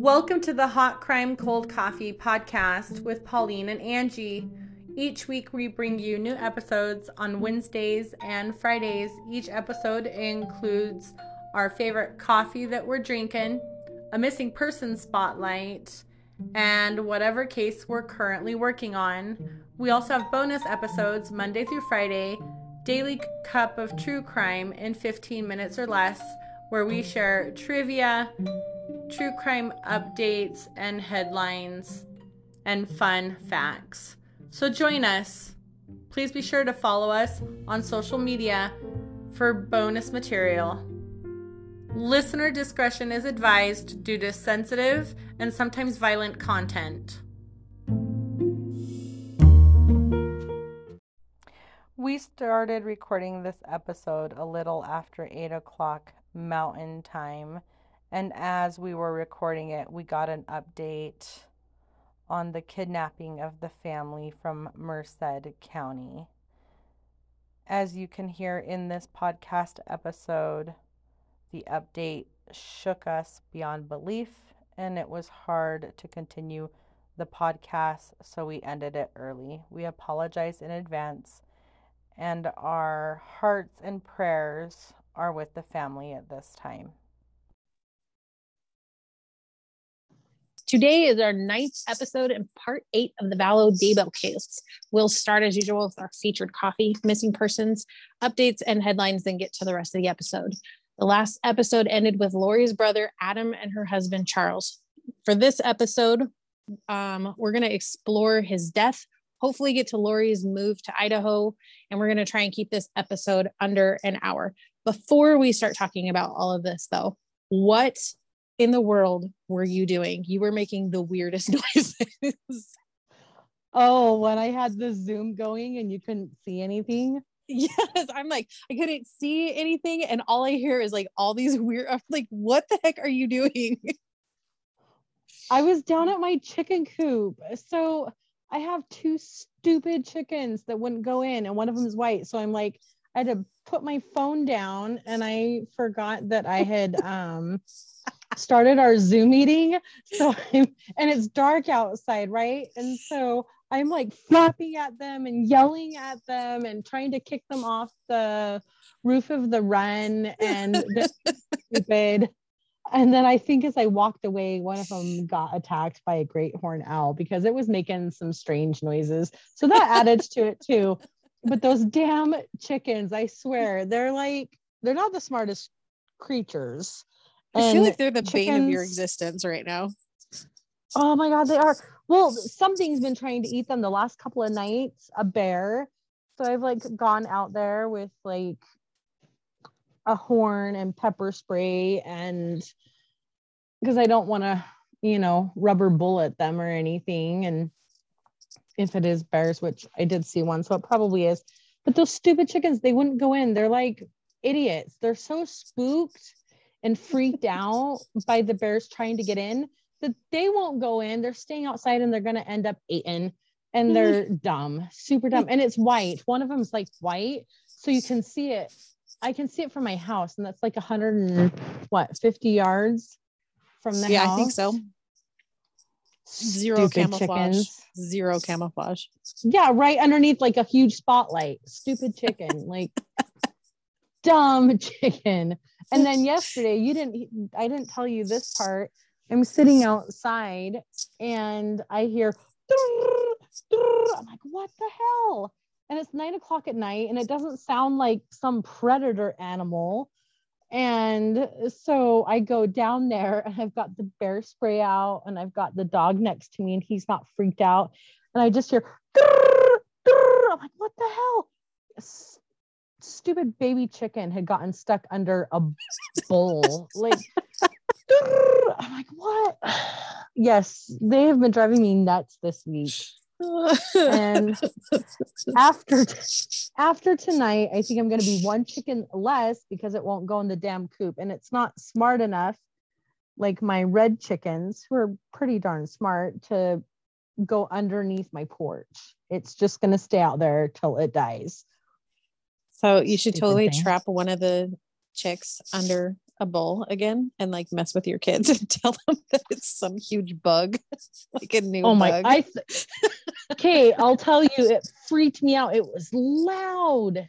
Welcome to the Hot Crime Cold Coffee podcast with Pauline and Angie. Each week, we bring you new episodes on Wednesdays and Fridays. Each episode includes our favorite coffee that we're drinking, a missing person spotlight, and whatever case we're currently working on. We also have bonus episodes Monday through Friday, daily cup of true crime in 15 minutes or less, where we share trivia, true crime updates, and headlines and fun facts. So join us. Please be sure to follow us on social media for bonus material. Listener discretion is advised due to sensitive and sometimes violent content. We started recording this episode a little after 8 o'clock Mountain Time, and as we were recording it, we got an update on the kidnapping of the family from Merced County. As you can hear in this podcast episode, the update shook us beyond belief, and it was hard to continue the podcast, so we ended it early. We apologize in advance, and our hearts and prayers are with the family at this time. Today is our ninth episode and part eight of the Vallow Daybell case. We'll start as usual with our featured coffee, missing persons, updates, and headlines, then get to the rest of the episode. The last episode ended with Lori's brother, Adam, and her husband, Charles. For this episode, um, we're going to explore his death, hopefully, get to Lori's move to Idaho, and we're going to try and keep this episode under an hour. Before we start talking about all of this, though, what in the world were you doing? You were making the weirdest noises. oh, when I had the Zoom going and you couldn't see anything. Yes, I'm like, I couldn't see anything, and all I hear is like all these weird. I'm like, what the heck are you doing? I was down at my chicken coop. So I have two stupid chickens that wouldn't go in, and one of them is white. So I'm like, I had to put my phone down, and I forgot that I had um started our Zoom meeting. So I'm, and it's dark outside, right? And so I'm like flapping at them and yelling at them and trying to kick them off the roof of the run and stupid. And then I think as I walked away, one of them got attacked by a great horn owl because it was making some strange noises. So that added to it too. But those damn chickens, I swear, they're like, they're not the smartest creatures. I feel like they're the chickens, bane of your existence right now. Oh my god, they are. Well, something's been trying to eat them the last couple of nights, a bear. So I've like gone out there with like a horn and pepper spray and because I don't want to, you know, rubber bullet them or anything. And if it is bears, which I did see one, so it probably is. But those stupid chickens, they wouldn't go in. They're like idiots. They're so spooked and freaked out by the bears trying to get in that they won't go in. They're staying outside and they're going to end up eaten. And mm-hmm. they're dumb, super dumb. And it's white. One of them is like white. So you can see it. I can see it from my house. And that's like 100 and what, 50 yards from the yeah, house. Yeah, I think so. Zero Stupid camouflage. Chickens. Zero camouflage. Yeah, right underneath like a huge spotlight. Stupid chicken. like dumb chicken. And then yesterday, you didn't, I didn't tell you this part. I'm sitting outside and I hear, I'm like, what the hell? And it's nine o'clock at night and it doesn't sound like some predator animal. And so I go down there and I've got the bear spray out and I've got the dog next to me and he's not freaked out. And I just hear, I'm like, what the hell? Stupid baby chicken had gotten stuck under a bowl. like, I'm like, what? yes, they have been driving me nuts this week. and after after tonight, I think I'm going to be one chicken less because it won't go in the damn coop, and it's not smart enough, like my red chickens, who are pretty darn smart, to go underneath my porch. It's just going to stay out there till it dies. So you should totally trap one of the chicks under a bowl again and like mess with your kids and tell them that it's some huge bug, like a new Oh my! bug. I th- okay, I'll tell you, it freaked me out. It was loud.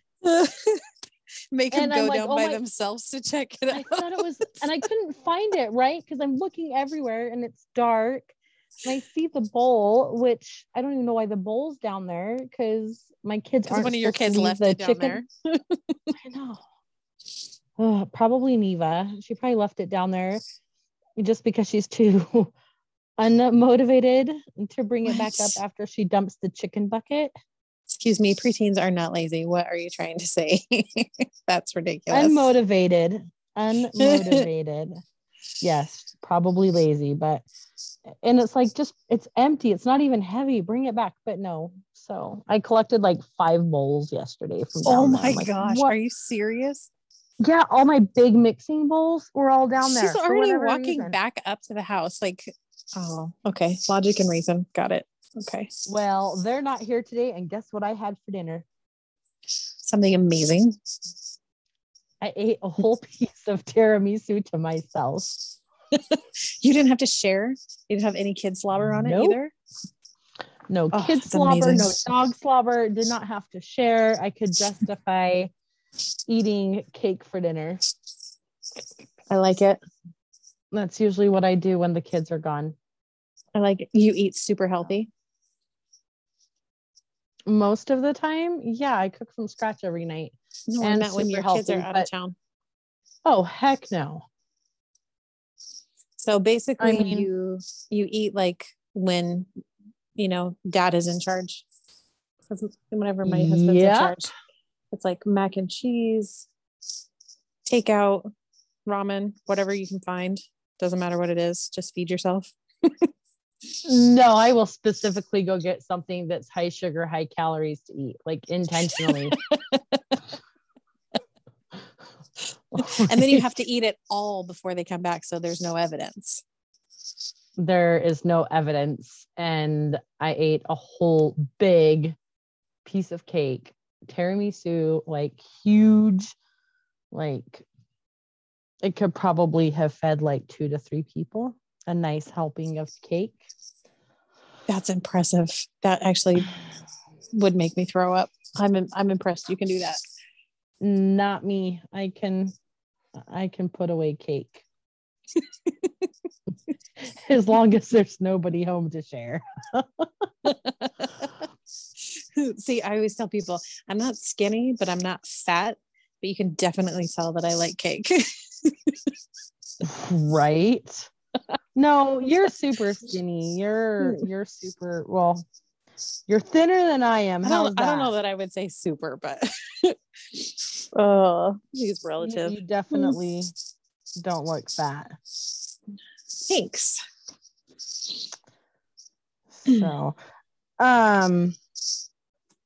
Make them go like, down oh by my- themselves to check it out. I thought it was, and I couldn't find it right because I'm looking everywhere and it's dark. And I see the bowl, which I don't even know why the bowl's down there because my kids aren't. one of your kids left the it down chicken- there. I know. Probably Neva. She probably left it down there just because she's too unmotivated to bring it back up after she dumps the chicken bucket. Excuse me, preteens are not lazy. What are you trying to say? That's ridiculous. Unmotivated. Unmotivated. Yes, probably lazy, but and it's like just it's empty. It's not even heavy. Bring it back. But no. So I collected like five bowls yesterday from Oh my like, gosh, "What?" are you serious? Yeah, all my big mixing bowls were all down there. She's already walking reason. back up to the house. Like, oh, okay. Logic and reason. Got it. Okay. Well, they're not here today, and guess what I had for dinner? Something amazing. I ate a whole piece of tiramisu to myself. You didn't have to share. You didn't have any kid slobber on it either. No Oh, kid slobber, no dog slobber. Did not have to share. I could justify eating cake for dinner. I like it. That's usually what I do when the kids are gone. I like it. You eat super healthy. Most of the time, yeah, I cook from scratch every night. No, And meant when your kids are out but- of town. Oh heck no. So basically, mean- you you eat like when you know dad is in charge. Whenever my husband's Yep. in charge, it's like mac and cheese, takeout, ramen, whatever you can find. Doesn't matter what it is. Just feed yourself. No, I will specifically go get something that's high sugar, high calories to eat, like intentionally. and then you have to eat it all before they come back, so there's no evidence. there is no evidence. And I ate a whole big piece of cake, tiramisu, like huge, like it could probably have fed like two to three people. A nice helping of cake. That's impressive. That actually would make me throw up. I'm I'm impressed. You can do that. Not me. I can I can put away cake. as long as there's nobody home to share. See, I always tell people I'm not skinny, but I'm not fat. But you can definitely tell that I like cake. right no you're super skinny you're you're super well you're thinner than i am. I don't, I don't know that? I would say super, but oh, he's relative. you definitely don't look fat. Thanks. so um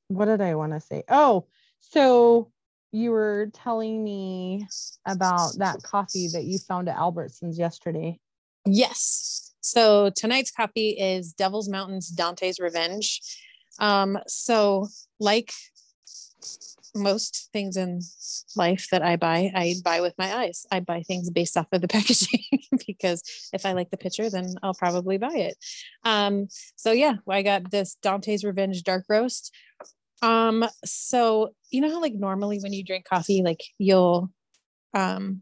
what did i want to say? Oh so you were telling me about that coffee that you found at albertsons yesterday. Yes. So tonight's copy is Devil's Mountains Dante's Revenge. Um, so like most things in life that I buy, I buy with my eyes. I buy things based off of the packaging because if I like the picture, then I'll probably buy it. Um, so yeah, I got this Dante's Revenge dark roast. Um, so you know how like normally when you drink coffee, like you'll um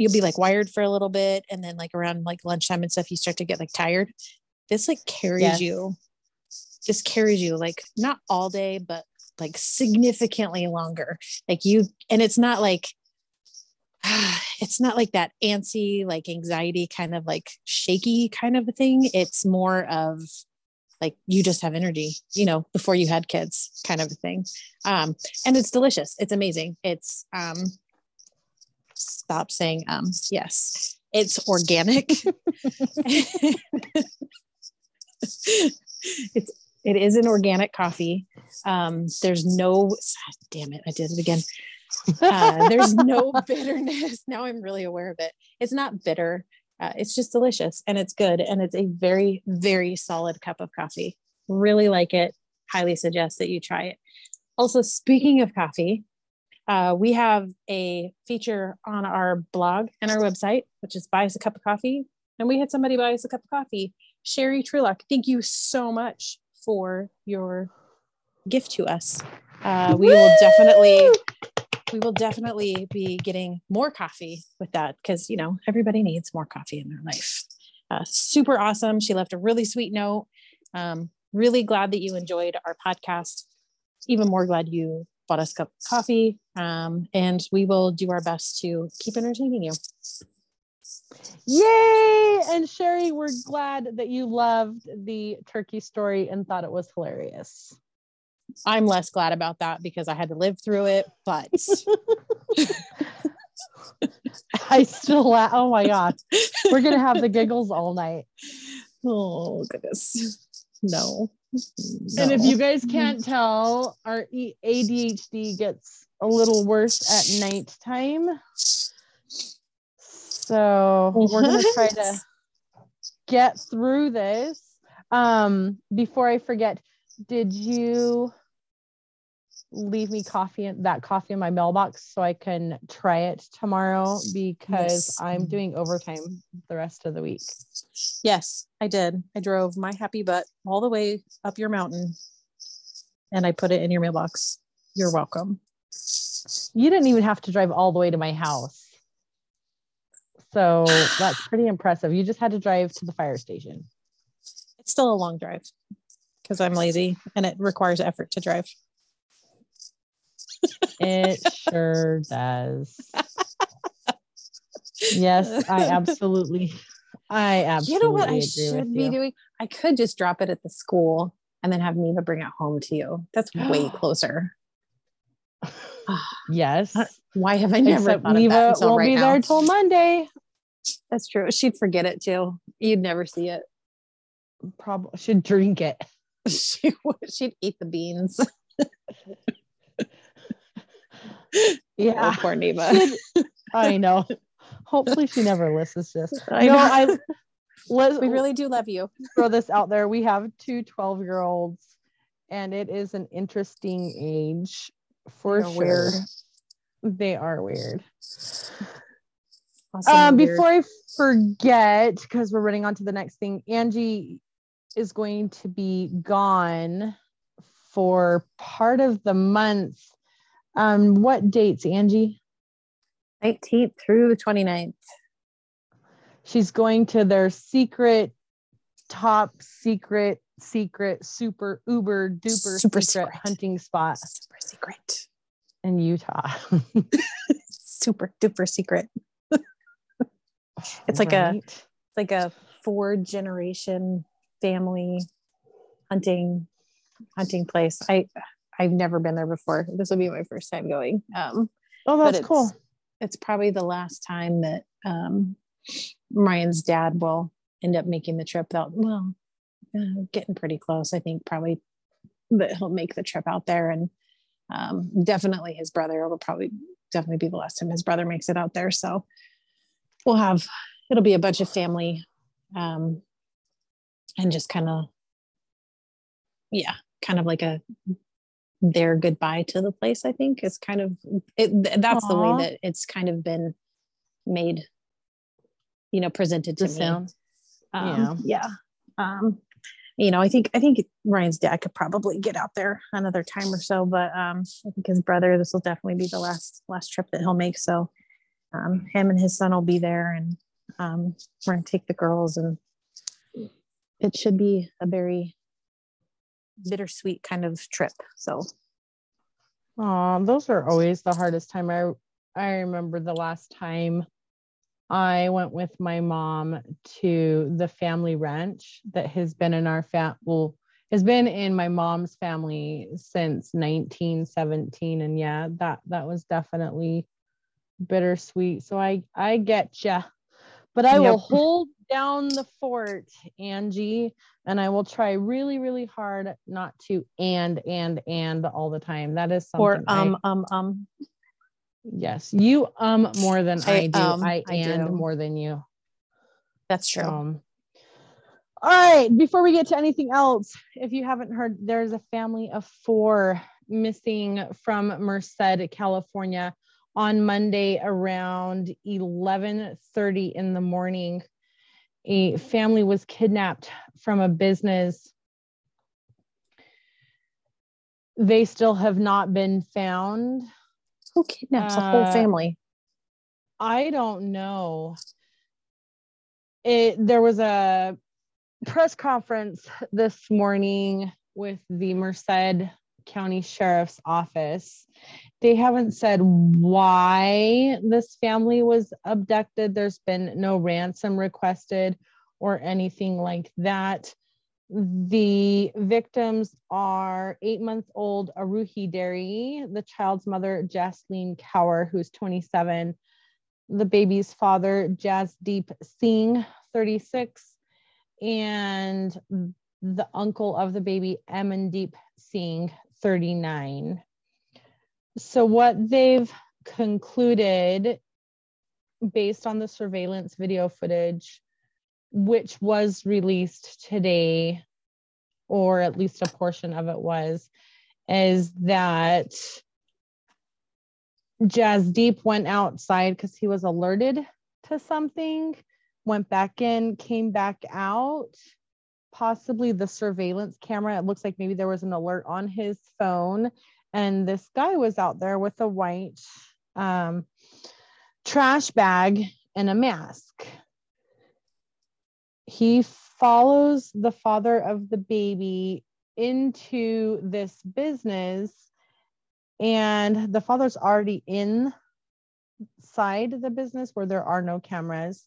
you'll be like wired for a little bit and then like around like lunchtime and stuff you start to get like tired. This like carries Yes. you just carries you like not all day but like significantly longer. Like you and it's not like it's not like that antsy like anxiety kind of like shaky kind of a thing. It's more of like you just have energy you know before you had kids kind of a thing. Um and it's delicious. It's amazing. It's um stop saying um yes it's organic. It's it is an organic coffee. Um there's no damn it i did it again. Uh, there's no bitterness. Now i'm really aware of it. It's not bitter. Uh, it's just delicious and it's good and it's a very very solid cup of coffee. Really like it. Highly suggest that you try it. Also speaking of coffee Uh, we have a feature on our blog and our website, which is buy us a cup of coffee. And we had somebody buy us a cup of coffee. Sherry Trulock, thank you so much for your gift to us. Uh, we will definitely we will definitely be getting more coffee with that because you know everybody needs more coffee in their life uh, super awesome she left a really sweet note um, really glad that you enjoyed our podcast even more glad you bought us a cup of coffee um, and we will do our best to keep entertaining you Yay! And Sherry, we're glad that you loved the turkey story and thought it was hilarious. I'm less glad about that because I had to live through it, but I still laugh. Oh my God. We're going to have the giggles all night. oh goodness. No. And if you guys can't tell, our ADHD gets a little worse at nighttime. So we're going to try to get through this. Um, before I forget, did you leave me coffee in that coffee in my mailbox so I can try it tomorrow because Yes. I'm doing overtime the rest of the week. Yes, I did. I drove my happy butt all the way up your mountain and I put it in your mailbox. You're welcome. You didn't even have to drive all the way to my house. So that's pretty impressive. You just had to drive to the fire station. It's still a long drive because I'm lazy and it requires effort to drive. It sure does. Yes, I absolutely, I absolutely You know what I should be you. doing? I could just drop it at the school and then have Neva bring it home to you. That's way closer. Yes, uh, Why have I never except thought of that Neva until won't right be now? there till Monday. That's true. She'd forget it too. You'd never see it. Probably should drink it. she would, she'd eat the beans. Yeah, Oh, poor Neva. I know. Hopefully, she never listens to this. I no, know. I let we really do love you. throw this out there. We have two 12 year olds, and it is an interesting age for They're sure. weird. They are weird. Awesome Um, weird. before I forget, because we're running on to the next thing, Angie is going to be gone for part of the month. Um, what dates, Angie? 19th through the 29th. She's going to their secret, top secret, secret, super uber duper Super secret, secret. hunting spot Super secret. in Utah. Super duper secret. It's like a- It's like a four generation family hunting hunting place. I I've never been there before. This will be my first time going. Um Oh, that's it's cool. it's probably the last time that um Ryan's dad will end up making the trip out. Well, uh, getting pretty close. I think probably that he'll make the trip out there and um, definitely his brother. It'll probably definitely be the last time his brother makes it out there. So we'll have it'll be a bunch of family um, and just kind of yeah, kind of like a their goodbye to the place. I think is kind of it. th- That's the way that it's kind of been made, you know, presented to The me. sound. Um, yeah. Um, you know, I think I think Ryan's dad could probably get out there another time or so, but um, I think his brother, this will definitely be the last last trip that he'll make. So um, him and his son will be there, and um, we're gonna take the girls, and it should be a very bittersweet kind of trip. So Oh, those are always the hardest time. I I remember the last time I went with my mom to the family ranch that has been in our fam well has been in my mom's family since 1917 and yeah that that was definitely bittersweet so i i get ya but i will hold down the fort angie and i will try really really hard not to and and and all the time that is something or I- um um um Yes, you um more than I, I, do. um, I, I and do. more than you. that's true. Um, all right, before we get to anything else, if you haven't heard, there's a family of four missing from Merced, California on Monday around 11:30 in the morning. A family was kidnapped from a business. They still have not been found. Who kidnaps a whole Uh, family? I don't know. It there was a press conference this morning with the Merced County Sheriff's Office. They haven't said why this family was abducted. There's been no ransom requested or anything like that. The victims are eight month old Aroohi Dheri, the child's mother, Jasleen Kaur, who's 27, the baby's father, Jasdeep Singh, 36, and the uncle of the baby, Amandeep Singh, 39. So, what they've concluded based on the surveillance video footage, which was released today, or at least a portion of it was, is that Jasdeep went outside because he was alerted to something, went back in, came back out. Possibly the surveillance camera. It looks like maybe there was an alert on his phone, and this guy was out there with a white um, trash bag and a mask. He follows the father of the baby into this business and the father's already inside the business where there are no cameras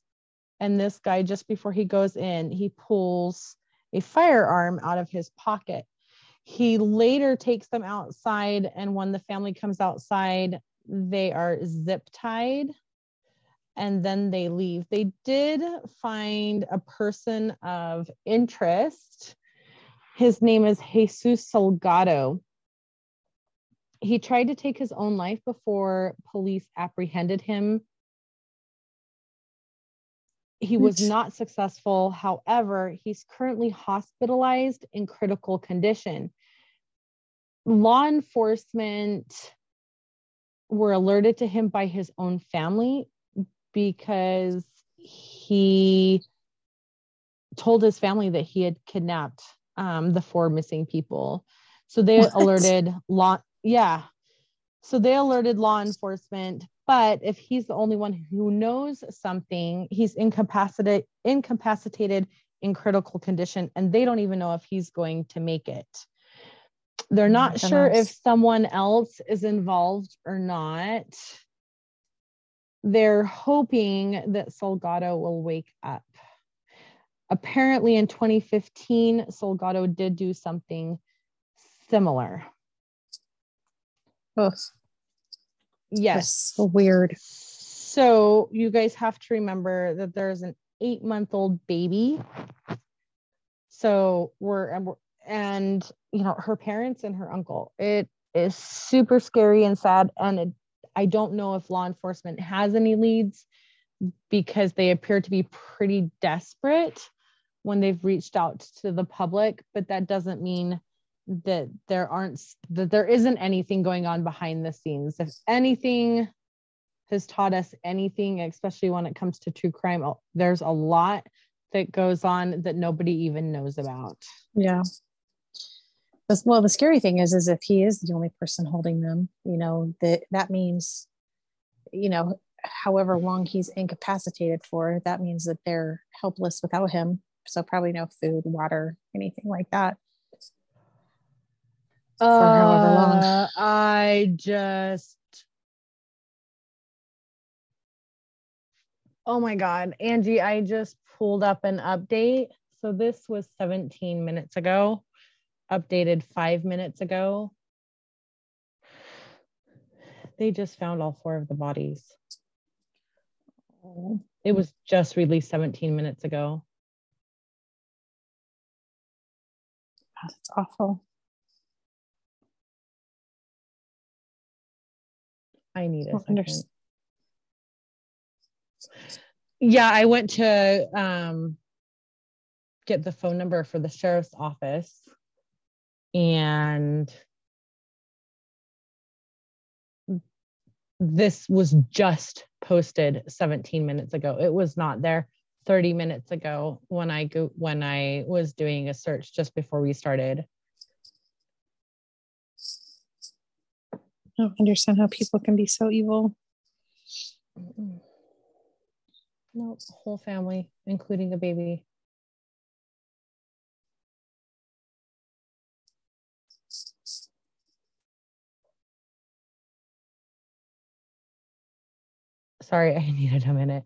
and this guy just before he goes in he pulls a firearm out of his pocket. He later takes them outside and when the family comes outside they are zip tied and then they leave. They did find a person of interest. His name is jesus salgado. He tried to take his own life before police apprehended him. He was not successful. However, he's currently hospitalized in critical condition. Law enforcement were alerted to him by his own family because he told his family that he had kidnapped um, the four missing people. So they What? alerted law. Yeah. So they alerted law enforcement. But if he's the only one who knows something, he's incapacitated, incapacitated in critical condition, and they don't even know if he's going to make it. They're Oh not sure if someone else is involved or not. They're hoping that Salgado will wake up. Apparently, in 2015, Salgado did do something similar. Yes. so weird. So you guys have to remember that there's an eight month old baby. So we're and, we're and you know her parents and her uncle. It is super scary and sad, and it, I don't know if law enforcement has any leads because they appear to be pretty desperate when they've reached out to the public. But that doesn't mean that there aren't that there isn't anything going on behind the scenes. If anything has taught us anything, especially when it comes to true crime, oh, there's a lot that goes on that nobody even knows about. Yeah. Well, the scary thing is, is if he is the only person holding them, you know, that that means, you know, however long he's incapacitated for, that means that they're helpless without him. So probably no food, water, anything like that. For however long. Uh, I just. Oh my God, Angie, I just pulled up an update. So this was 17 minutes ago, updated five minutes ago. They just found all four of the bodies. Oh, It was just released 17 minutes ago. that's awful. I need it. second. Yeah, I went to um, get the phone number for the sheriff's office and this was just posted 17 minutes ago. It was not there 30 minutes ago when I go when I was doing a search just before we started I don't understand how people can be so evil. No, whole family, including a baby. Sorry, I needed a minute.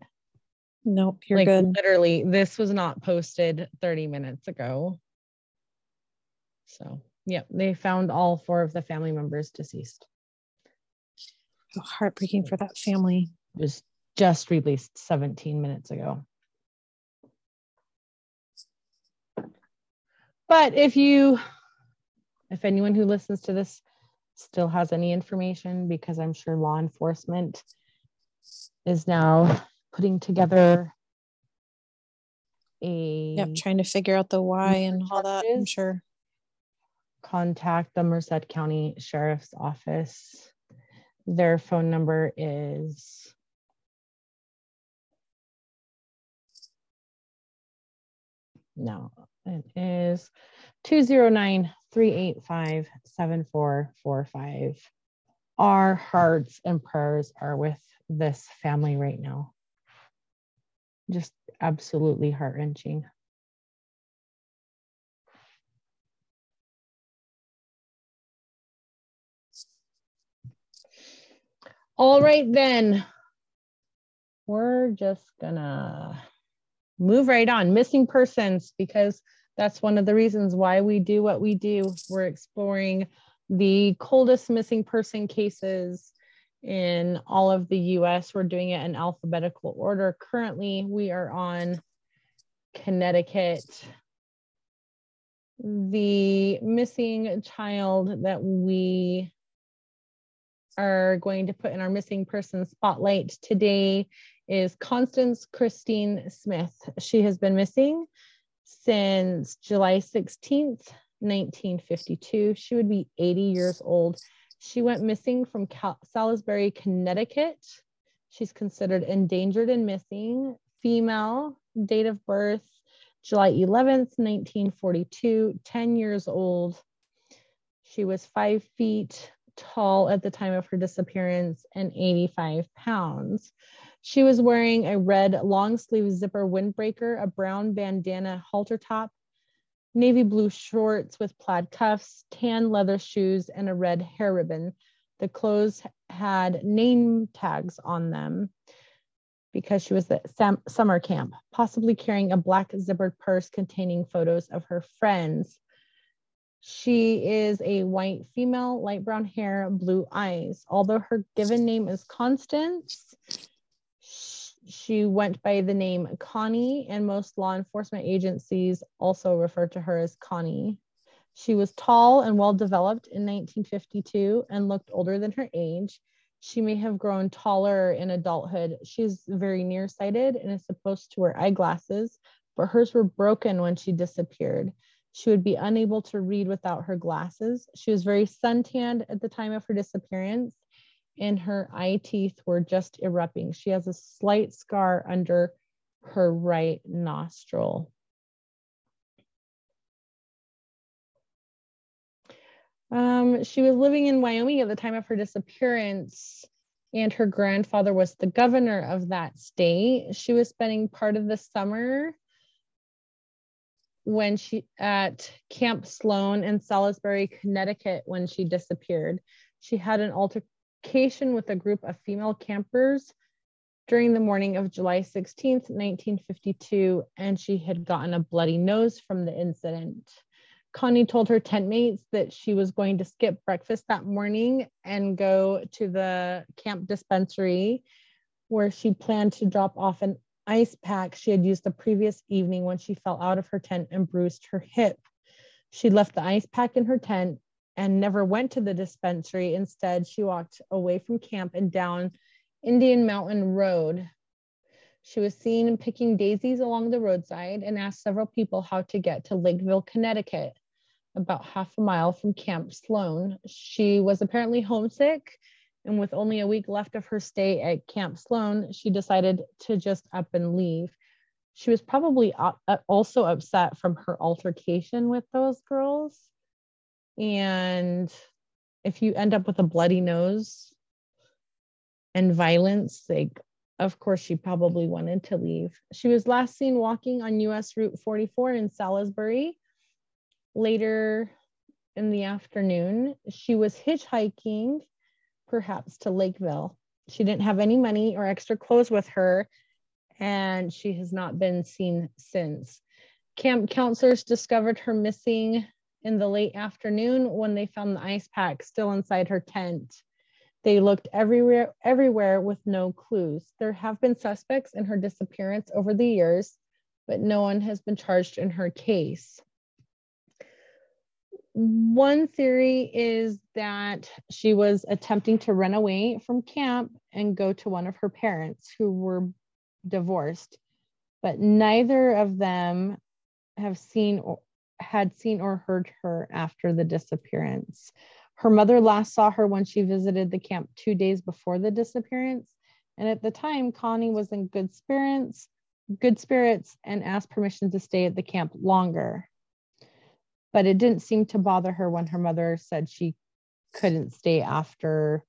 Nope, you're like good. literally, this was not posted 30 minutes ago. So, yeah, they found all four of the family members deceased. How heartbreaking for that family. It was just released 17 minutes ago. But if you, if anyone who listens to this still has any information, because I'm sure law enforcement is now putting together a Yep, trying to figure out the why and all that. I'm sure. contact the Merced County Sheriff's Office. Their phone number is no, it is 209 385 7445. Our hearts and prayers are with this family right now. Just absolutely heart wrenching. All right, then. We're just gonna move right on. Missing persons, because that's one of the reasons why we do what we do. We're exploring the coldest missing person cases in all of the US. We're doing it in alphabetical order. Currently, we are on Connecticut. The missing child that we are going to put in our missing person spotlight today is Constance Christine Smith. She has been missing since July 16th, 1952. She would be 80 years old. She went missing from Cal- Salisbury, Connecticut. She's considered endangered and missing, female, date of birth July 11th, 1942, 10 years old. She was five feet tall at the time of her disappearance and 85 pounds. She was wearing a red long sleeve zipper windbreaker, a brown bandana halter top, navy blue shorts with plaid cuffs, tan leather shoes, and a red hair ribbon. The clothes had name tags on them because she was at summer camp, possibly carrying a black zippered purse containing photos of her friends. She is a white female, light brown hair, blue eyes. Although her given name is Constance, she went by the name Connie, and most law enforcement agencies also refer to her as Connie. She was tall and well developed in 1952 and looked older than her age. She may have grown taller in adulthood. She's very nearsighted and is supposed to wear eyeglasses, but hers were broken when she disappeared. She would be unable to read without her glasses. She was very suntanned at the time of her disappearance, and her eye teeth were just erupting. She has a slight scar under her right nostril. Um, she was living in Wyoming at the time of her disappearance, and her grandfather was the governor of that state. She was spending part of the summer when she at Camp Sloane in Salisbury, Connecticut, when she disappeared. She had an altercation with a group of female campers during the morning of July 16th, 1952, and she had gotten a bloody nose from the incident. Connie told her tent mates that she was going to skip breakfast that morning and go to the camp dispensary where she planned to drop off an ice pack she had used the previous evening when she fell out of her tent and bruised her hip. She left the ice pack in her tent and never went to the dispensary. Instead, she walked away from camp and down Indian Mountain Road. She was seen picking daisies along the roadside and asked several people how to get to Lakeville, Connecticut, about half a mile from Camp Sloane. She was apparently homesick And with only a week left of her stay at Camp Sloane, she decided to just up and leave. She was probably uh, uh, also upset from her altercation with those girls. And if you end up with a bloody nose and violence, like, of course, she probably wanted to leave. She was last seen walking on US Route 44 in Salisbury. Later in the afternoon, she was hitchhiking perhaps to Lakeville. She didn't have any money or extra clothes with her, and she has not been seen since. Camp counselors discovered her missing in the late afternoon when they found the ice pack still inside her tent. They looked everywhere, everywhere with no clues. There have been suspects in her disappearance over the years, but no one has been charged in her case. One theory is that she was attempting to run away from camp and go to one of her parents who were divorced, but neither of them have seen or had seen or heard her after the disappearance. Her mother last saw her when she visited the camp two days before the disappearance. And at the time, Connie was in good spirits, good spirits, and asked permission to stay at the camp longer but it didn't seem to bother her when her mother said she couldn't stay after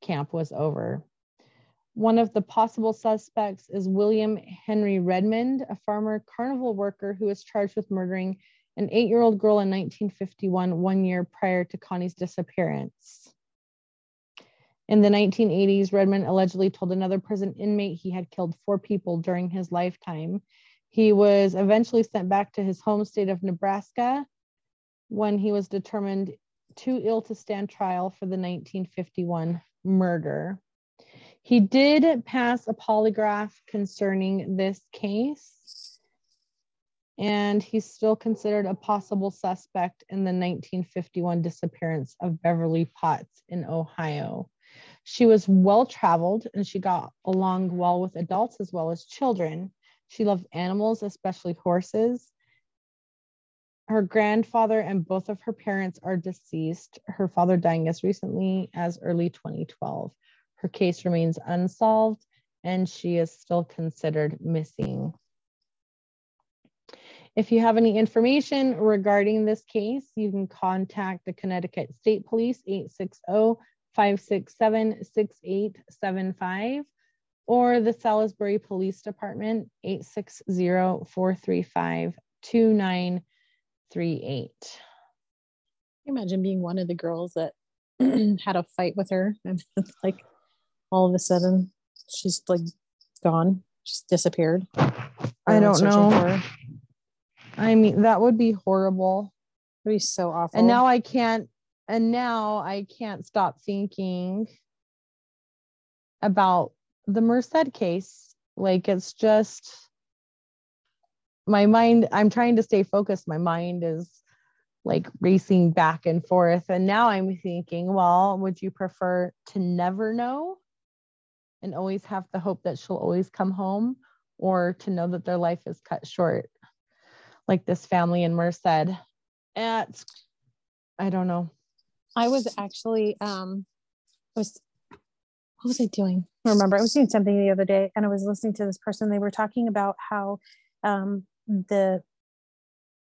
camp was over. One of the possible suspects is William Henry Redmond, a farmer carnival worker who was charged with murdering an eight year old girl in 1951, one year prior to Connie's disappearance. In the 1980s, Redmond allegedly told another prison inmate he had killed four people during his lifetime. He was eventually sent back to his home state of Nebraska when he was determined too ill to stand trial for the 1951 murder. He did pass a polygraph concerning this case, and he's still considered a possible suspect in the 1951 disappearance of Beverly Potts in Ohio. She was well traveled and she got along well with adults as well as children. She loved animals, especially horses, her grandfather and both of her parents are deceased, her father dying as recently as early 2012. Her case remains unsolved and she is still considered missing. If you have any information regarding this case, you can contact the Connecticut State Police 860 567 6875 or the Salisbury Police Department 860 435 three eight. Imagine being one of the girls that had a fight with her and like all of a sudden she's like gone, just disappeared. I don't know. I mean, that would be horrible. It would be so awful. And now I can't, and now I can't stop thinking about the Merced case. Like it's just my mind i'm trying to stay focused. My mind is like racing back and forth. And now i'm thinking well would you prefer to never know and always have the hope that she'll always come home or to know that their life is cut short? Like this family in merced at i don't know. I was actually um I was what was i doing? I remember i was doing something the other day and i was listening to this person. They were talking about how um the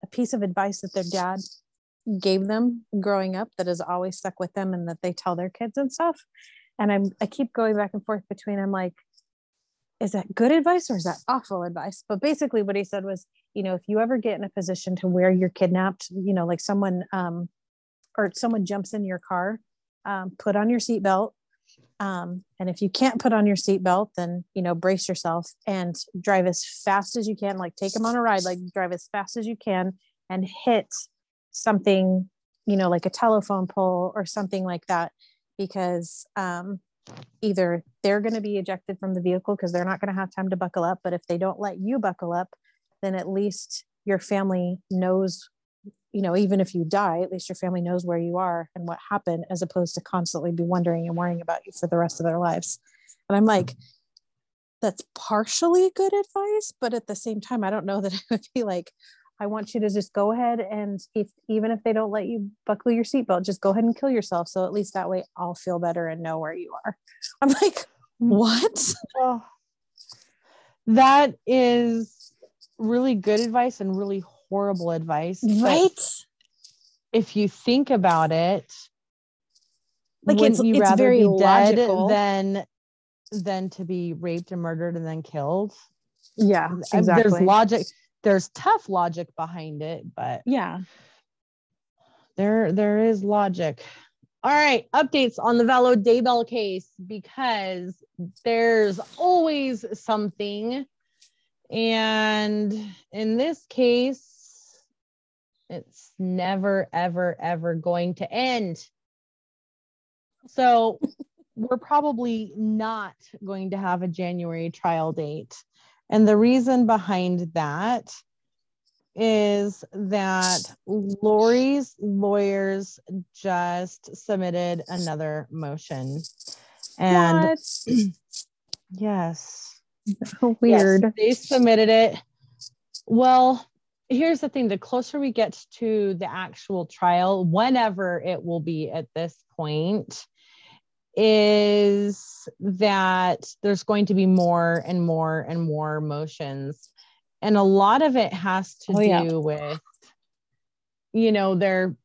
a piece of advice that their dad gave them growing up that has always stuck with them and that they tell their kids and stuff. And i'm i keep going back and forth between i'm like is that good advice or is that awful advice? But basically what he said was you know if you ever get in a position to where you're kidnapped you know like someone um or someone jumps in your car um, put on your seatbelt um, and if you can't put on your seatbelt, then you know brace yourself and drive as fast as you can. Like take them on a ride, like drive as fast as you can and hit something, you know, like a telephone pole or something like that, because um, either they're going to be ejected from the vehicle because they're not going to have time to buckle up. But if they don't let you buckle up, then at least your family knows you know, even if you die, at least your family knows where you are and what happened, as opposed to constantly be wondering and worrying about you for the rest of their lives. And I'm like, that's partially good advice, but at the same time, I don't know that I would be like, I want you to just go ahead and if even if they don't let you buckle your seatbelt, just go ahead and kill yourself. So at least that way I'll feel better and know where you are. I'm like, mm. what? Oh, that is really good advice and really horrible advice. Right? If you think about it, Like, wouldn't it's- you it's rather very be logical. dead than than to be raped and murdered and then killed? Yeah, Uh, exactly. There's logic. There's tough logic behind it, but yeah. there there is logic. All right, updates on the Vallow Daybell case because there's always something. And in this case, it's never, ever, ever going to end. So we're probably not going to have a January trial date. And the reason behind that is that Lori's lawyers just submitted another motion. And yes, weird. Yes, they submitted it. Well, here's the thing the closer we get to the actual trial, whenever it will be at this point, is that there's going to be more and more and more motions. And a lot of it has to Oh, do yeah. with, you know, they're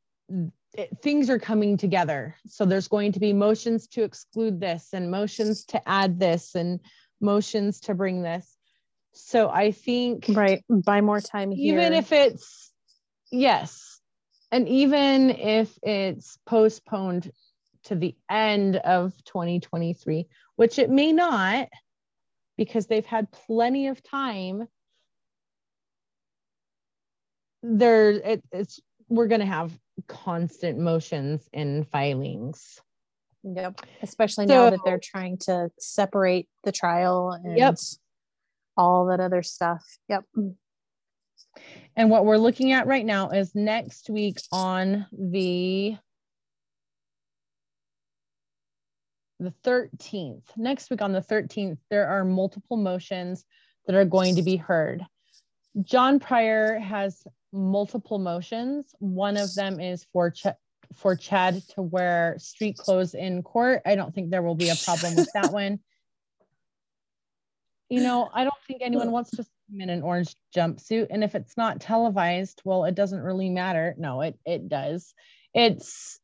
it- things are coming together. So there's going to be motions to exclude this and motions to add this and motions to bring this. So I think Right. Buy more time here. even if it's yes, and even if it's postponed to the end of 2023, which it may not, because they've had plenty of time. There, it, it's we're gonna have constant motions and filings. Yep. Especially now that they're trying to separate the trial and Yep. All that other stuff. Yep. And what we're looking at right now is next week on the the 13th. Next week on the 13th, there are multiple motions that are going to be heard. John Prior has multiple motions. One of them is for Ch- for Chad to wear street clothes in court. I don't think there will be a problem with that one. You know, I don't think anyone wants to see him in an orange jumpsuit. And if it's not televised, well, it doesn't really matter. No, it it does. It's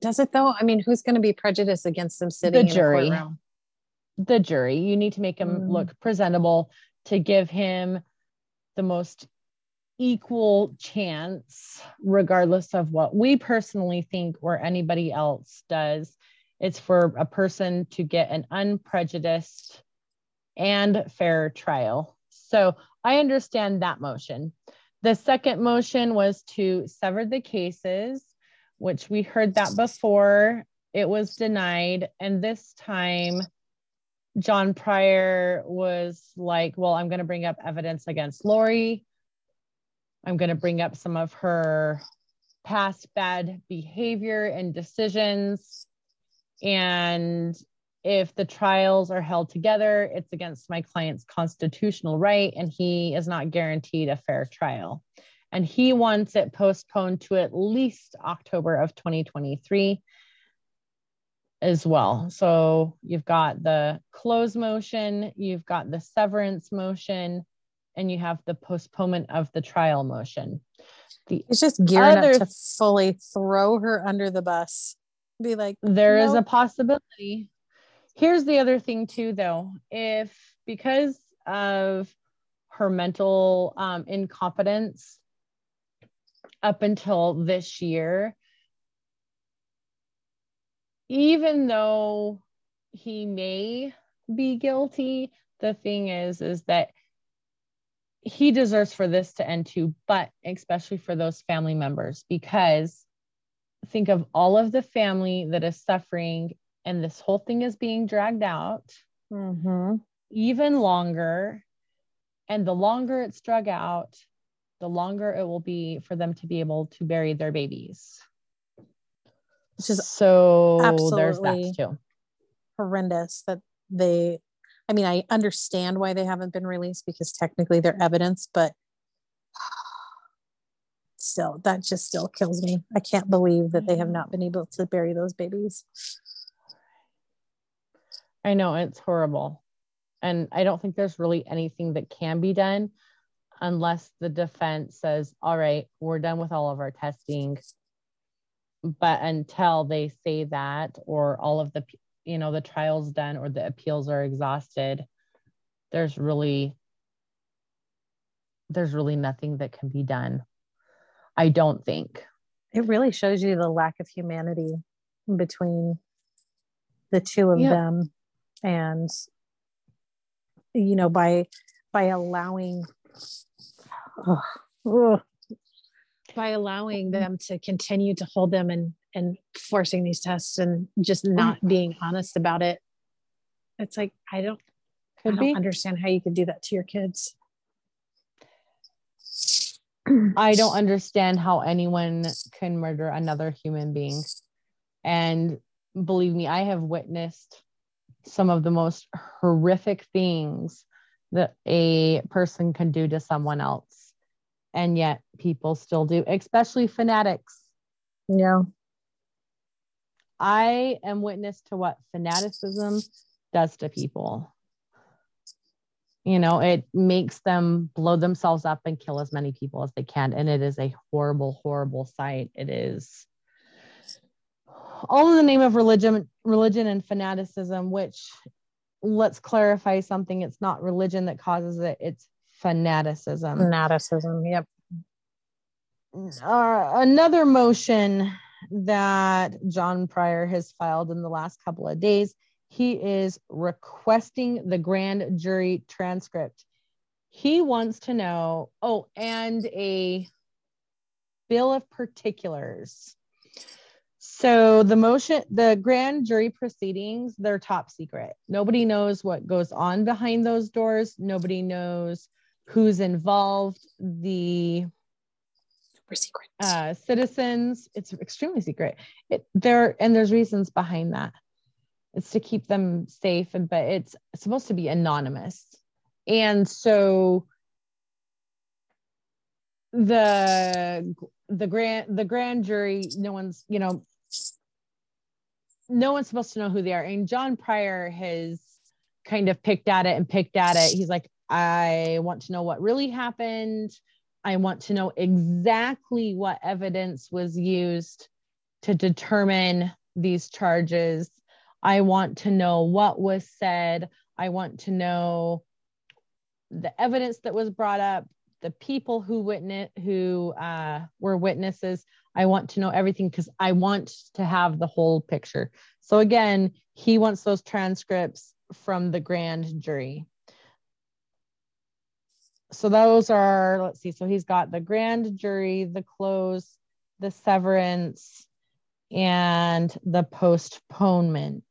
Does it though? I mean, who's going to be prejudiced against them sitting in jury. the jury. You need to make him Mm. look presentable to give him the most equal chance, regardless of what we personally think or anybody else does. It's for a person to get an unprejudiced and fair trial. So I understand that motion. The second motion was to sever the cases, which we heard that before. It was denied. And this time, John Prior was like, Well, I'm going to bring up evidence against Lori. I'm going to bring up some of her past bad behavior and decisions. And if the trials are held together, it's against my client's constitutional right, and he is not guaranteed a fair trial. And he wants it postponed to at least October of 2023 as well. So you've got the close motion, you've got the severance motion, and you have the postponement of the trial motion. The He's just gearing Other- up to fully throw her under the bus. Be like, there is a possibility. Here's the other thing too, though. If because of her mental um, incompetence up until this year, even though he may be guilty, the thing is, is that he deserves for this to end too, but especially for those family members, because think of all of the family that is suffering and this whole thing is being dragged out mhm. even longer. And the longer it's drug out, the longer it will be for them to be able to bury their babies. Which is so there's absolutely- that too. horrendous that they I mean, I understand why they haven't been released because technically they're evidence, but still that just still kills me. I can't believe that they have not been able to bury those babies. I know it's horrible. And I don't think there's really anything that can be done unless the defense says, all right, we're done with all of our testing. But until they say that, or all of the, you know, the trials done or the appeals are exhausted, there's really, there's really nothing that can be done. I don't think. It really shows you the lack of humanity between the two of yep. them and you know by by allowing oh, oh by allowing them to continue to hold them and and forcing these tests and just oh, not being honest about it. It's like i don't could I don't be. understand how you could do that to your kids. I don't understand how anyone can murder another human being. And believe me i have witnessed some of the most horrific things that a person can do to someone else. And yet people still do, especially fanatics. Yeah. I am witness to what fanaticism does to people. You know, it makes them blow themselves up and kill as many people as they can. And it is a horrible, horrible sight. It is all in the name of religion religion and fanaticism which let's clarify something it's not religion that causes it it's fanaticism. Fanaticism yep. Uh, another motion that john prior has filed in the last couple of days he is requesting the grand jury transcript. He wants to know oh and a bill of particulars so the motion, the grand jury proceedings, they're top secret. Nobody knows what goes on behind those doors. Nobody knows who's involved. The super secret uh, citizens, it's extremely secret. It there and there's reasons behind that. It's to keep them safe, and but it's supposed to be anonymous. And so the the grand the grand jury no one's you know no one's supposed to know who they are. And John Prior has kind of picked at it and picked at it. He's like, I want to know what really happened. I want to know exactly what evidence was used to determine these charges. I want to know what was said. I want to know the evidence that was brought up, the people who witness who uh, were witnesses. I want to know everything because I want to have the whole picture. So again, he wants those transcripts from the grand jury. So those are, let's see, so he's got the grand jury, the close, the severance, and the postponement.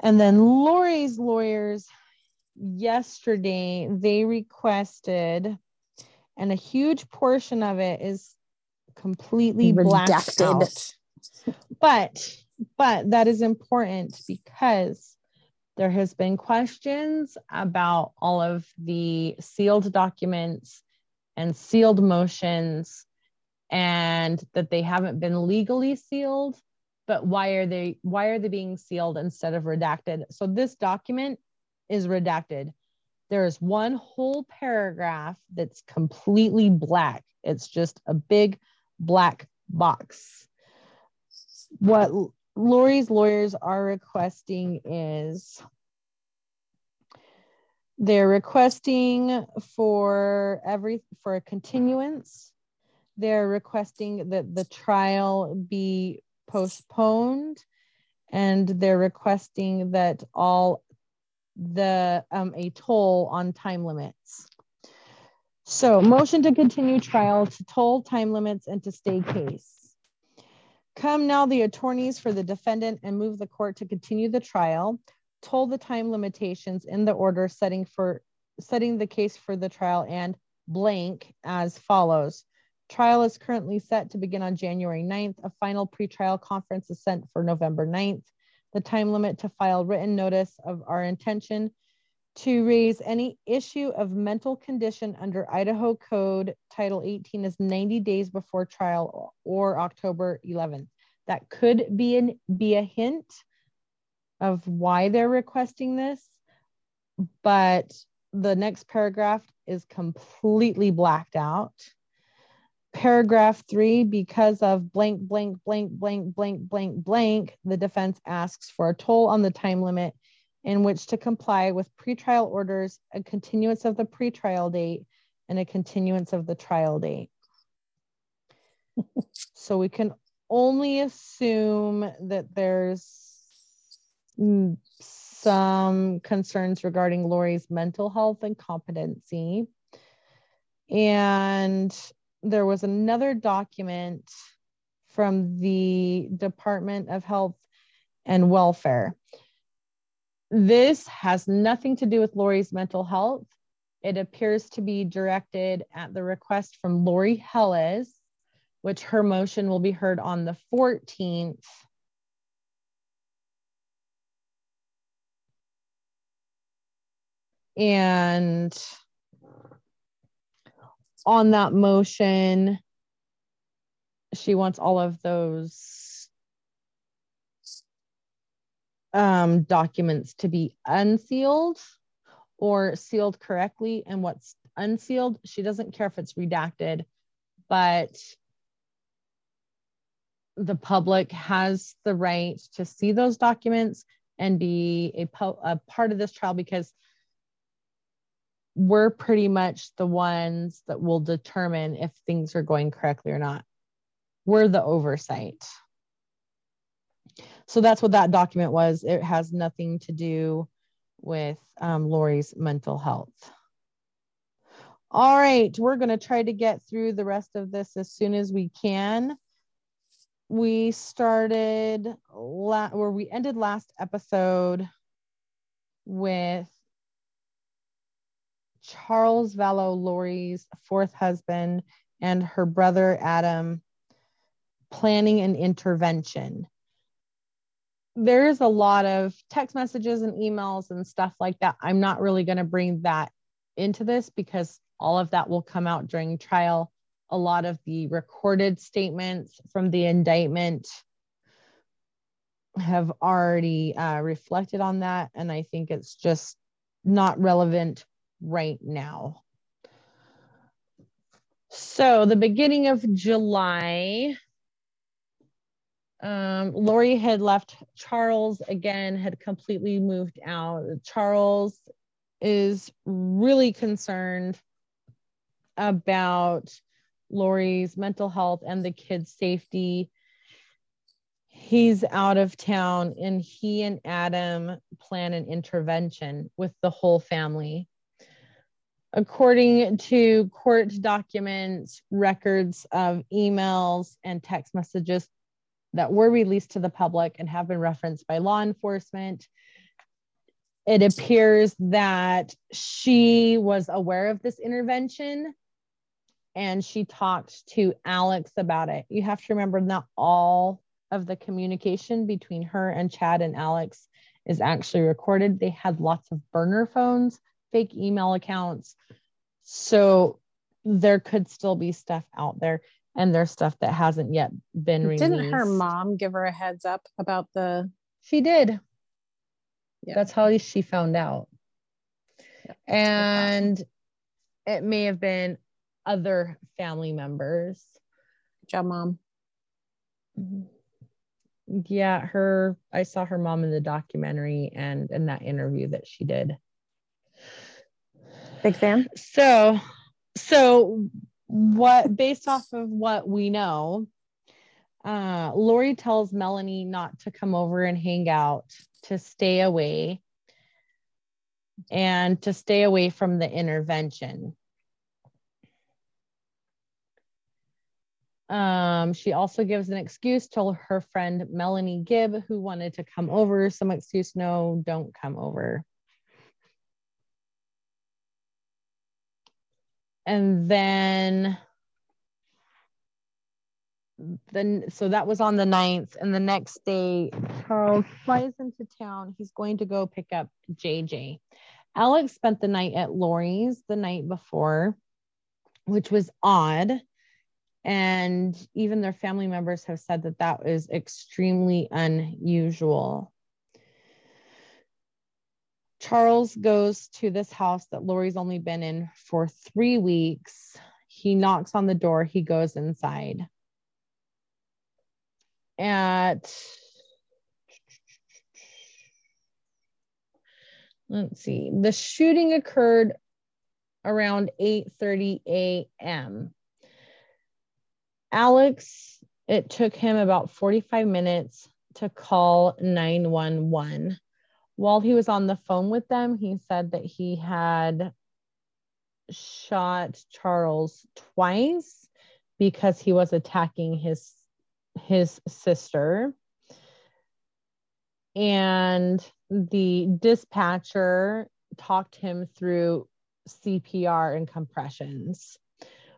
And then Lori's lawyers yesterday, they requested, and a huge portion of it is completely blacked Redacted. out. But but that is important because there has been questions about all of the sealed documents and sealed motions and that they haven't been legally sealed but why are they why are they being sealed instead of redacted so this document is redacted there is one whole paragraph that's completely black it's just a big black box. What Lori's lawyers are requesting is they're requesting for every for a continuance. They're requesting that the trial be postponed and they're requesting that all the um, a toll on time limits. So motion to continue trial to toll time limits and to stay case. Come now the attorneys for the defendant and move the court to continue the trial, toll the time limitations in the order setting for setting the case for the trial and blank as follows. Trial is currently set to begin on January 9th. A final pretrial conference is sent for November 9th. The time limit to file written notice of our intention to raise any issue of mental condition under Idaho Code Title 18 is 90 days before trial or October 11th. That could be an be a hint of why they're requesting this, but the next paragraph is completely blacked out. Paragraph three, because of blank, blank, blank, blank, blank, blank, blank, the defense asks for a toll on the time limit in which to comply with pretrial orders, a continuance of the pretrial date, and a continuance of the trial date. so we can only assume that there's some concerns regarding Lori's mental health and competency. And there was another document from the Department of Health and Welfare. This has nothing to do with Lori's mental health. It appears to be directed at the request from Lori Hellas, which her motion will be heard on the 14th. And on that motion, she wants all of those um, documents to be unsealed or sealed correctly. And what's unsealed, she doesn't care if it's redacted, but the public has the right to see those documents and be a, po- a part of this trial because we're pretty much the ones that will determine if things are going correctly or not. We're the oversight. So that's what that document was. It has nothing to do with um, Lori's mental health. All right, we're going to try to get through the rest of this as soon as we can. We started la- where we ended last episode with Charles Vallow, Lori's fourth husband, and her brother Adam planning an intervention there's a lot of text messages and emails and stuff like that. I'm not really going to bring that into this because all of that will come out during trial. A lot of the recorded statements from the indictment have already uh, reflected on that. And I think it's just not relevant right now. So, the beginning of July, um, Lori had left. Charles again had completely moved out. Charles is really concerned about Lori's mental health and the kids' safety. He's out of town and he and Adam plan an intervention with the whole family. According to court documents, records of emails and text messages that were released to the public and have been referenced by law enforcement. It appears that she was aware of this intervention and she talked to Alex about it. You have to remember, not all of the communication between her and Chad and Alex is actually recorded. They had lots of burner phones, fake email accounts. So there could still be stuff out there and there's stuff that hasn't yet been released. Didn't her mom give her a heads up about the? She did. Yeah. That's how she found out. Yeah, and it may have been other family members. Good job, mom. Mm-hmm. Yeah, her. I saw her mom in the documentary and in that interview that she did. Big fan. So, so what based off of what we know, uh, Lori tells Melanie not to come over and hang out, to stay away, and to stay away from the intervention. Um, she also gives an excuse to her friend Melanie Gibb, who wanted to come over. Some excuse, no, don't come over. And then then so that was on the 9th and the next day charles flies into town he's going to go pick up jj Alex spent the night at Lori's the night before, which was odd. And even their family members have said that that is extremely unusual. Charles goes to this house that Lori's only been in for three weeks. He knocks on the door, he goes inside. At let's see, the shooting occurred around 8:30 a.m. Alex, it took him about 45 minutes to call 911 while he was on the phone with them, he said that he had shot Charles twice because he was attacking his his sister. And the dispatcher talked him through CPR and compressions.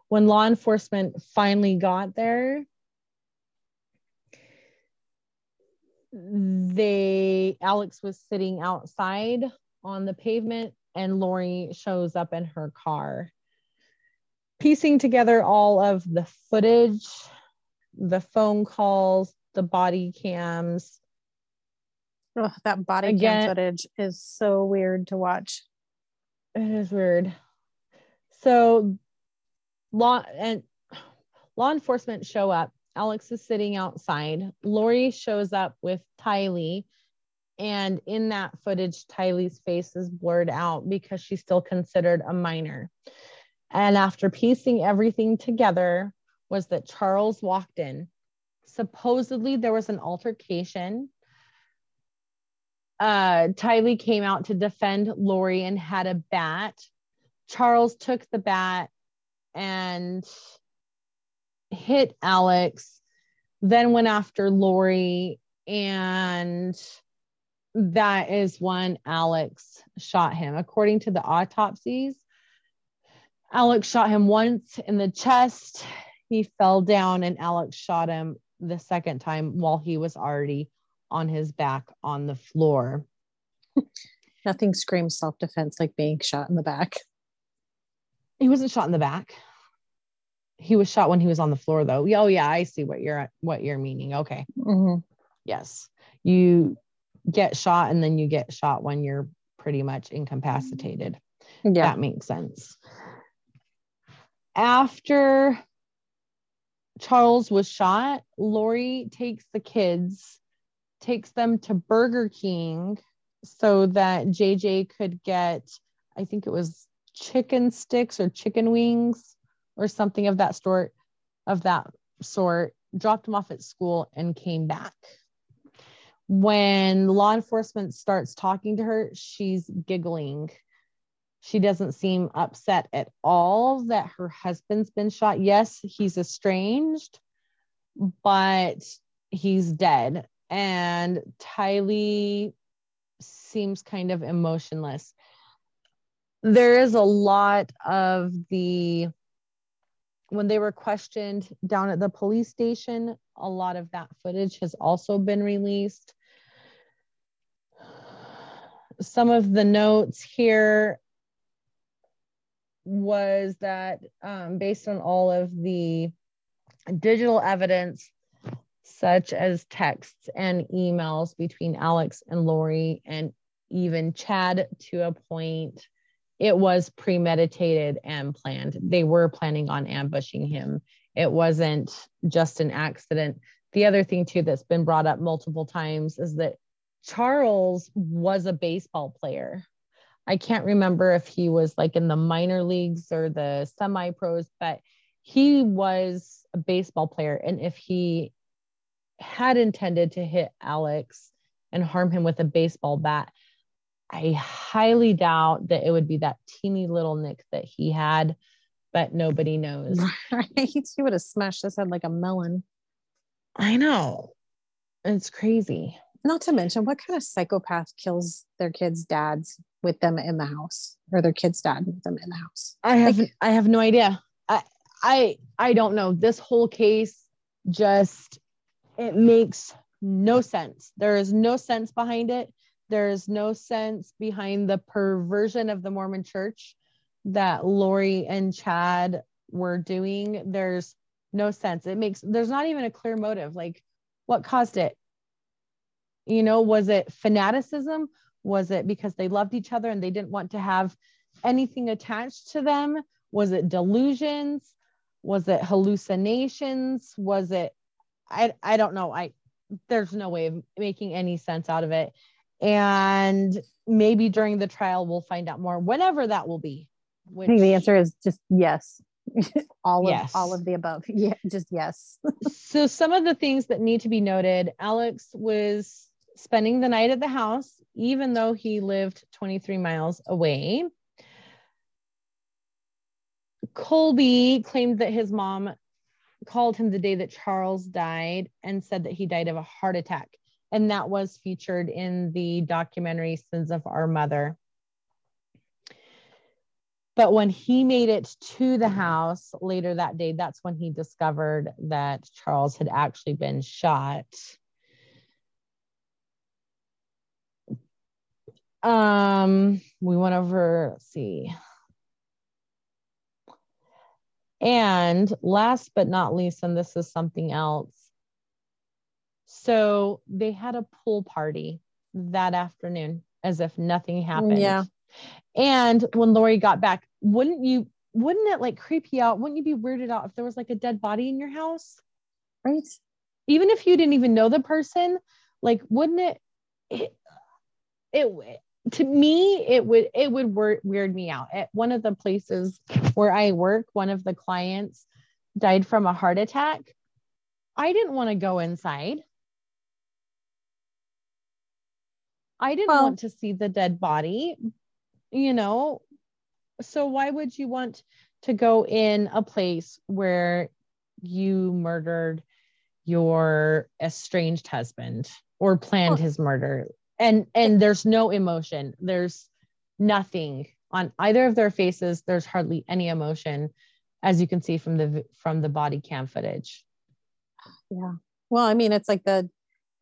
When law enforcement finally got there, they Alex was sitting outside on the pavement and Lori shows up in her car. Piecing together all of the footage, the phone calls, the body cams. Oh, that body Again, cam footage is so weird to watch. It is weird. So law and law enforcement show up Alex is sitting outside. Lori shows up with Tylee. And in that footage, Tylee's face is blurred out because she's still considered a minor. And after piecing everything together, was that Charles walked in. Supposedly, there was an altercation. Uh, Tylee came out to defend Lori and had a bat. Charles took the bat and hit Alex, then went after Lori, and that is when Alex shot him. According to the autopsies, Alex shot him once in the chest. He fell down, and Alex shot him the second time while he was already on his back on the floor. Nothing screams self defense like being shot in the back. He wasn't shot in the back he was shot when he was on the floor though. Oh yeah i see what you're what you're meaning. Okay. Mm-hmm. yes. You get shot and then you get shot when you're pretty much incapacitated. Yeah. That makes sense. After charles was shot lori takes the kids takes them to burger king so that jj could get i think it was chicken sticks or chicken wings or something of that sort of that sort dropped him off at school and came back. When law enforcement starts talking to her she's giggling. She doesn't seem upset at all that her husband's been shot. Yes he's estranged but he's dead. And tylee seems kind of emotionless. There is a lot of the when they were questioned down at the police station, a lot of that footage has also been released. Some of the notes here was that um, based on all of the digital evidence, such as texts and emails between Alex and Lori, and even Chad to a point it was premeditated and planned. They were planning on ambushing him. It wasn't just an accident. The other thing, too, that's been brought up multiple times is that Charles was a baseball player. I can't remember if he was like in the minor leagues or the semi pros, but he was a baseball player. And if he had intended to hit Alex and harm him with a baseball bat, I highly doubt that it would be that teeny little nick that he had, but nobody knows. Right. He would have smashed his head like a melon. I know. It's crazy. Not to mention, what kind of psychopath kills their kids' dads with them in the house or their kids' dad with them in the house? I have like, I have no idea. I I I don't know. This whole case just it makes no sense. There is no sense behind it There's no sense behind the perversion of the Mormon church that Lori and Chad were doing. There's no sense. It makes, there's not even a clear motive. Like, what caused it? You know, was it fanaticism? Was it because they loved each other and they didn't want to have anything attached to them? Was it delusions? Was it hallucinations? Was it, I, I don't know. I, there's no way of making any sense out of it. And maybe during the trial, we'll find out more, whenever that will be. Which, I think the answer is just yes. all of yes. all of the above. Yeah, just yes. so some of the things that need to be noted, Alex was spending the night at the house, even though he lived 23 miles away. Colby claimed that his mom called him the day that Charles died and said that he died of a heart attack. And that was featured in the documentary Sins of Our Mother. But when he made it to the house later that day, that's when he discovered that Charles had actually been shot. Um, we went over, see. And last but not least, and this is something else. So they had a pool party that afternoon as if nothing mm, happened. Yeah. And when Lori got back, wouldn't you, wouldn't it like creep you out? Wouldn't you be weirded out if there was like a dead body in your house? Right. Even if you didn't even know the person, like, wouldn't it, it, it to me it would it would wor- weird me out at one of the places where i work one of the clients died from a heart attack i didn't want to go inside i didn't well, want to see the dead body you know? So why would you want to go in a place where you murdered your estranged husband or planned well, his murder? And and there's no emotion. There's nothing on either of their faces. There's hardly any emotion as you can see from the from the body cam footage. Yeah. Well i mean it's like the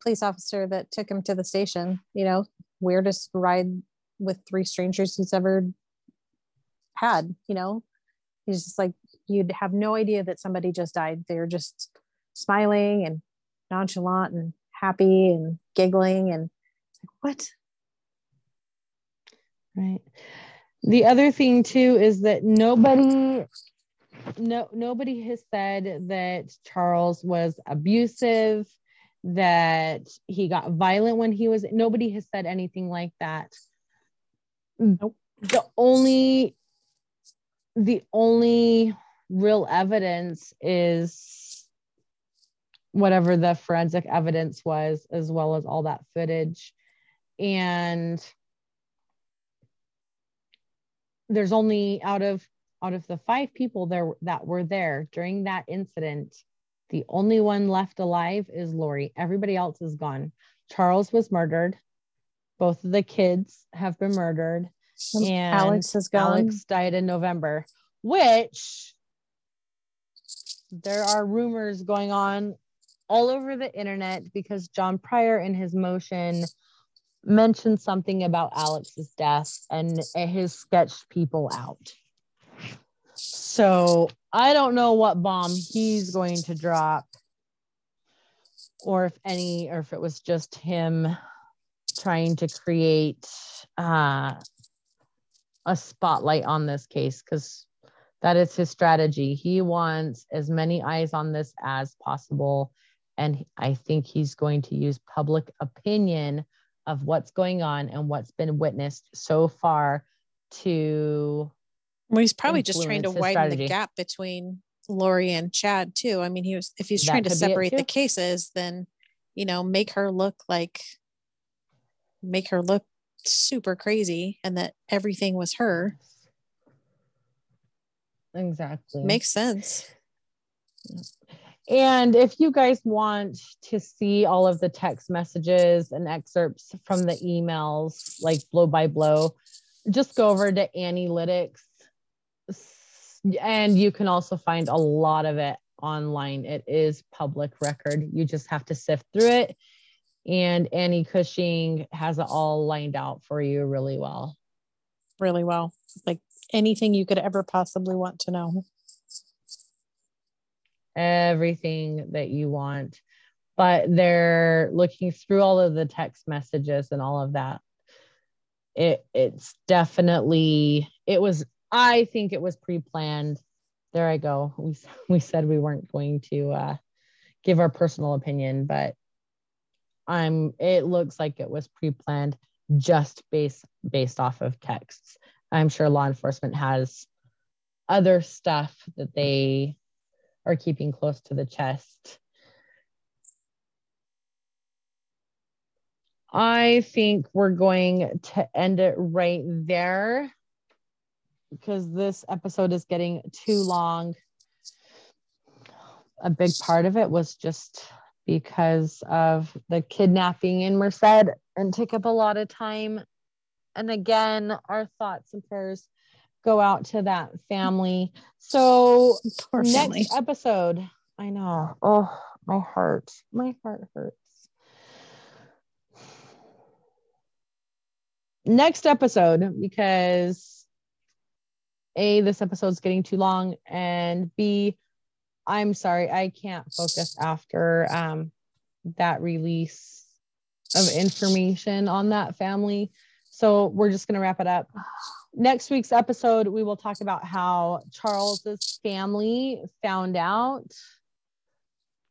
police officer that took him to the station you know weirdest ride with three strangers he's ever had you know he's just like you'd have no idea that somebody just died they're just smiling and nonchalant and happy and giggling and like, what? Right. The other thing too is that nobody no nobody has said that Charles was abusive, that he got violent when he was nobody has said anything like that. Nope. The only the only real evidence is whatever the forensic evidence was as well as all that footage and there's only out of out of the five people there that were there during that incident the only one left alive is Lori. Everybody else is gone. Charles was murdered. Both of the kids have been murdered. And Alex is gone. Alex died in November, which there are rumors going on all over the internet because John Prior in his motion mentioned something about Alex's death and his sketched people out. So I don't know what bomb he's going to drop, or if any, or if it was just him trying to create uh, a spotlight on this case because that is his strategy. He wants as many eyes on this as possible. And I think he's going to use public opinion of what's going on and what's been witnessed so far to well he's probably just trying to widen strategy. the gap between Lori and Chad too. I mean, he was if he's that trying to separate the cases, then you know, make her look like make her look super crazy and that everything was her. Exactly. Makes sense. And if you guys want to see all of the text messages and excerpts from the emails, like blow by blow, just go over to Annielytics. And you can also find a lot of it online. It is public record. You just have to sift through it. and Annie Cushing has it all lined out for you really well. Really well. Like anything you could ever possibly want to know. Everything that you want. But they're looking through all of the text messages and all of that. It it's definitely it was I think it was pre-planned. There I go. We we said we weren't going to uh give our personal opinion, but I'm it looks like it was pre-planned just based based off of texts. I'm sure law enforcement has other stuff that they are keeping close to the chest. I think we're going to end it right there because this episode is getting too long. A big part of it was just because of the kidnapping in Merced and took up a lot of time. And again, our thoughts and prayers go out to that family. So next family. episode, I know. Oh, my heart. My heart hurts. Next episode, because A, this episode's getting too long, and B, I'm sorry, I can't focus after um, that release of information on that family. So we're just going to wrap it up. Next week's episode, we will talk about how Charles's family found out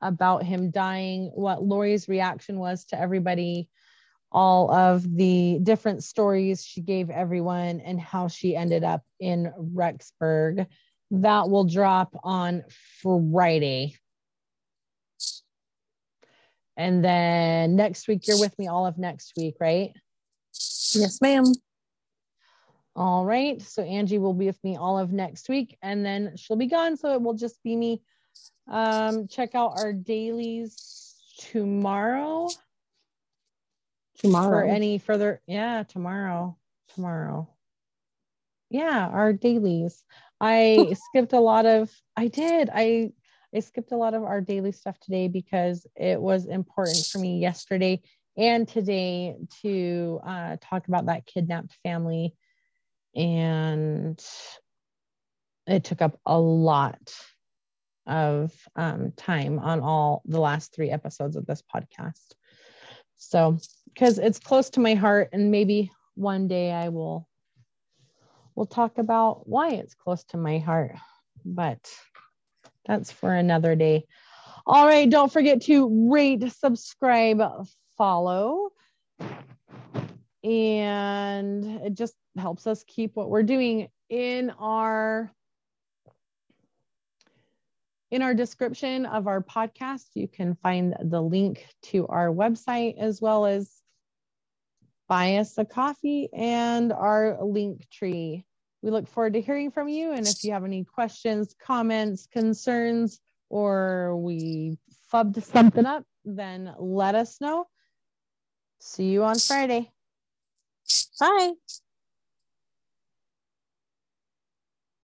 about him dying, what Lori's reaction was to everybody, all of the different stories she gave everyone, and how she ended up in Rexburg. That will drop on Friday. And then next week, you're with me all of next week, right? Yes, ma'am. All right. So Angie will be with me all of next week and then she'll be gone. So it will just be me. Um, check out our dailies tomorrow for Tomorrow. any further. Yeah, tomorrow. Tomorrow. Yeah, our dailies. I skipped a lot of I did. I I skipped a lot of our daily stuff today because it was important for me yesterday and today to uh, talk about that kidnapped family. And it took up a lot of um, time on all the last three episodes of this podcast. So, because it's close to my heart, and maybe one day I will we'll talk about why it's close to my heart. But that's for another day. All right, don't forget to rate, subscribe, follow. And it just helps us keep what we're doing in our in our description of our podcast you can find the link to our website as well as buy us a coffee and our link tree. We look forward to hearing from you. And if you have any questions comments concerns or we fubbed something up then let us know. See you on friday. Bye.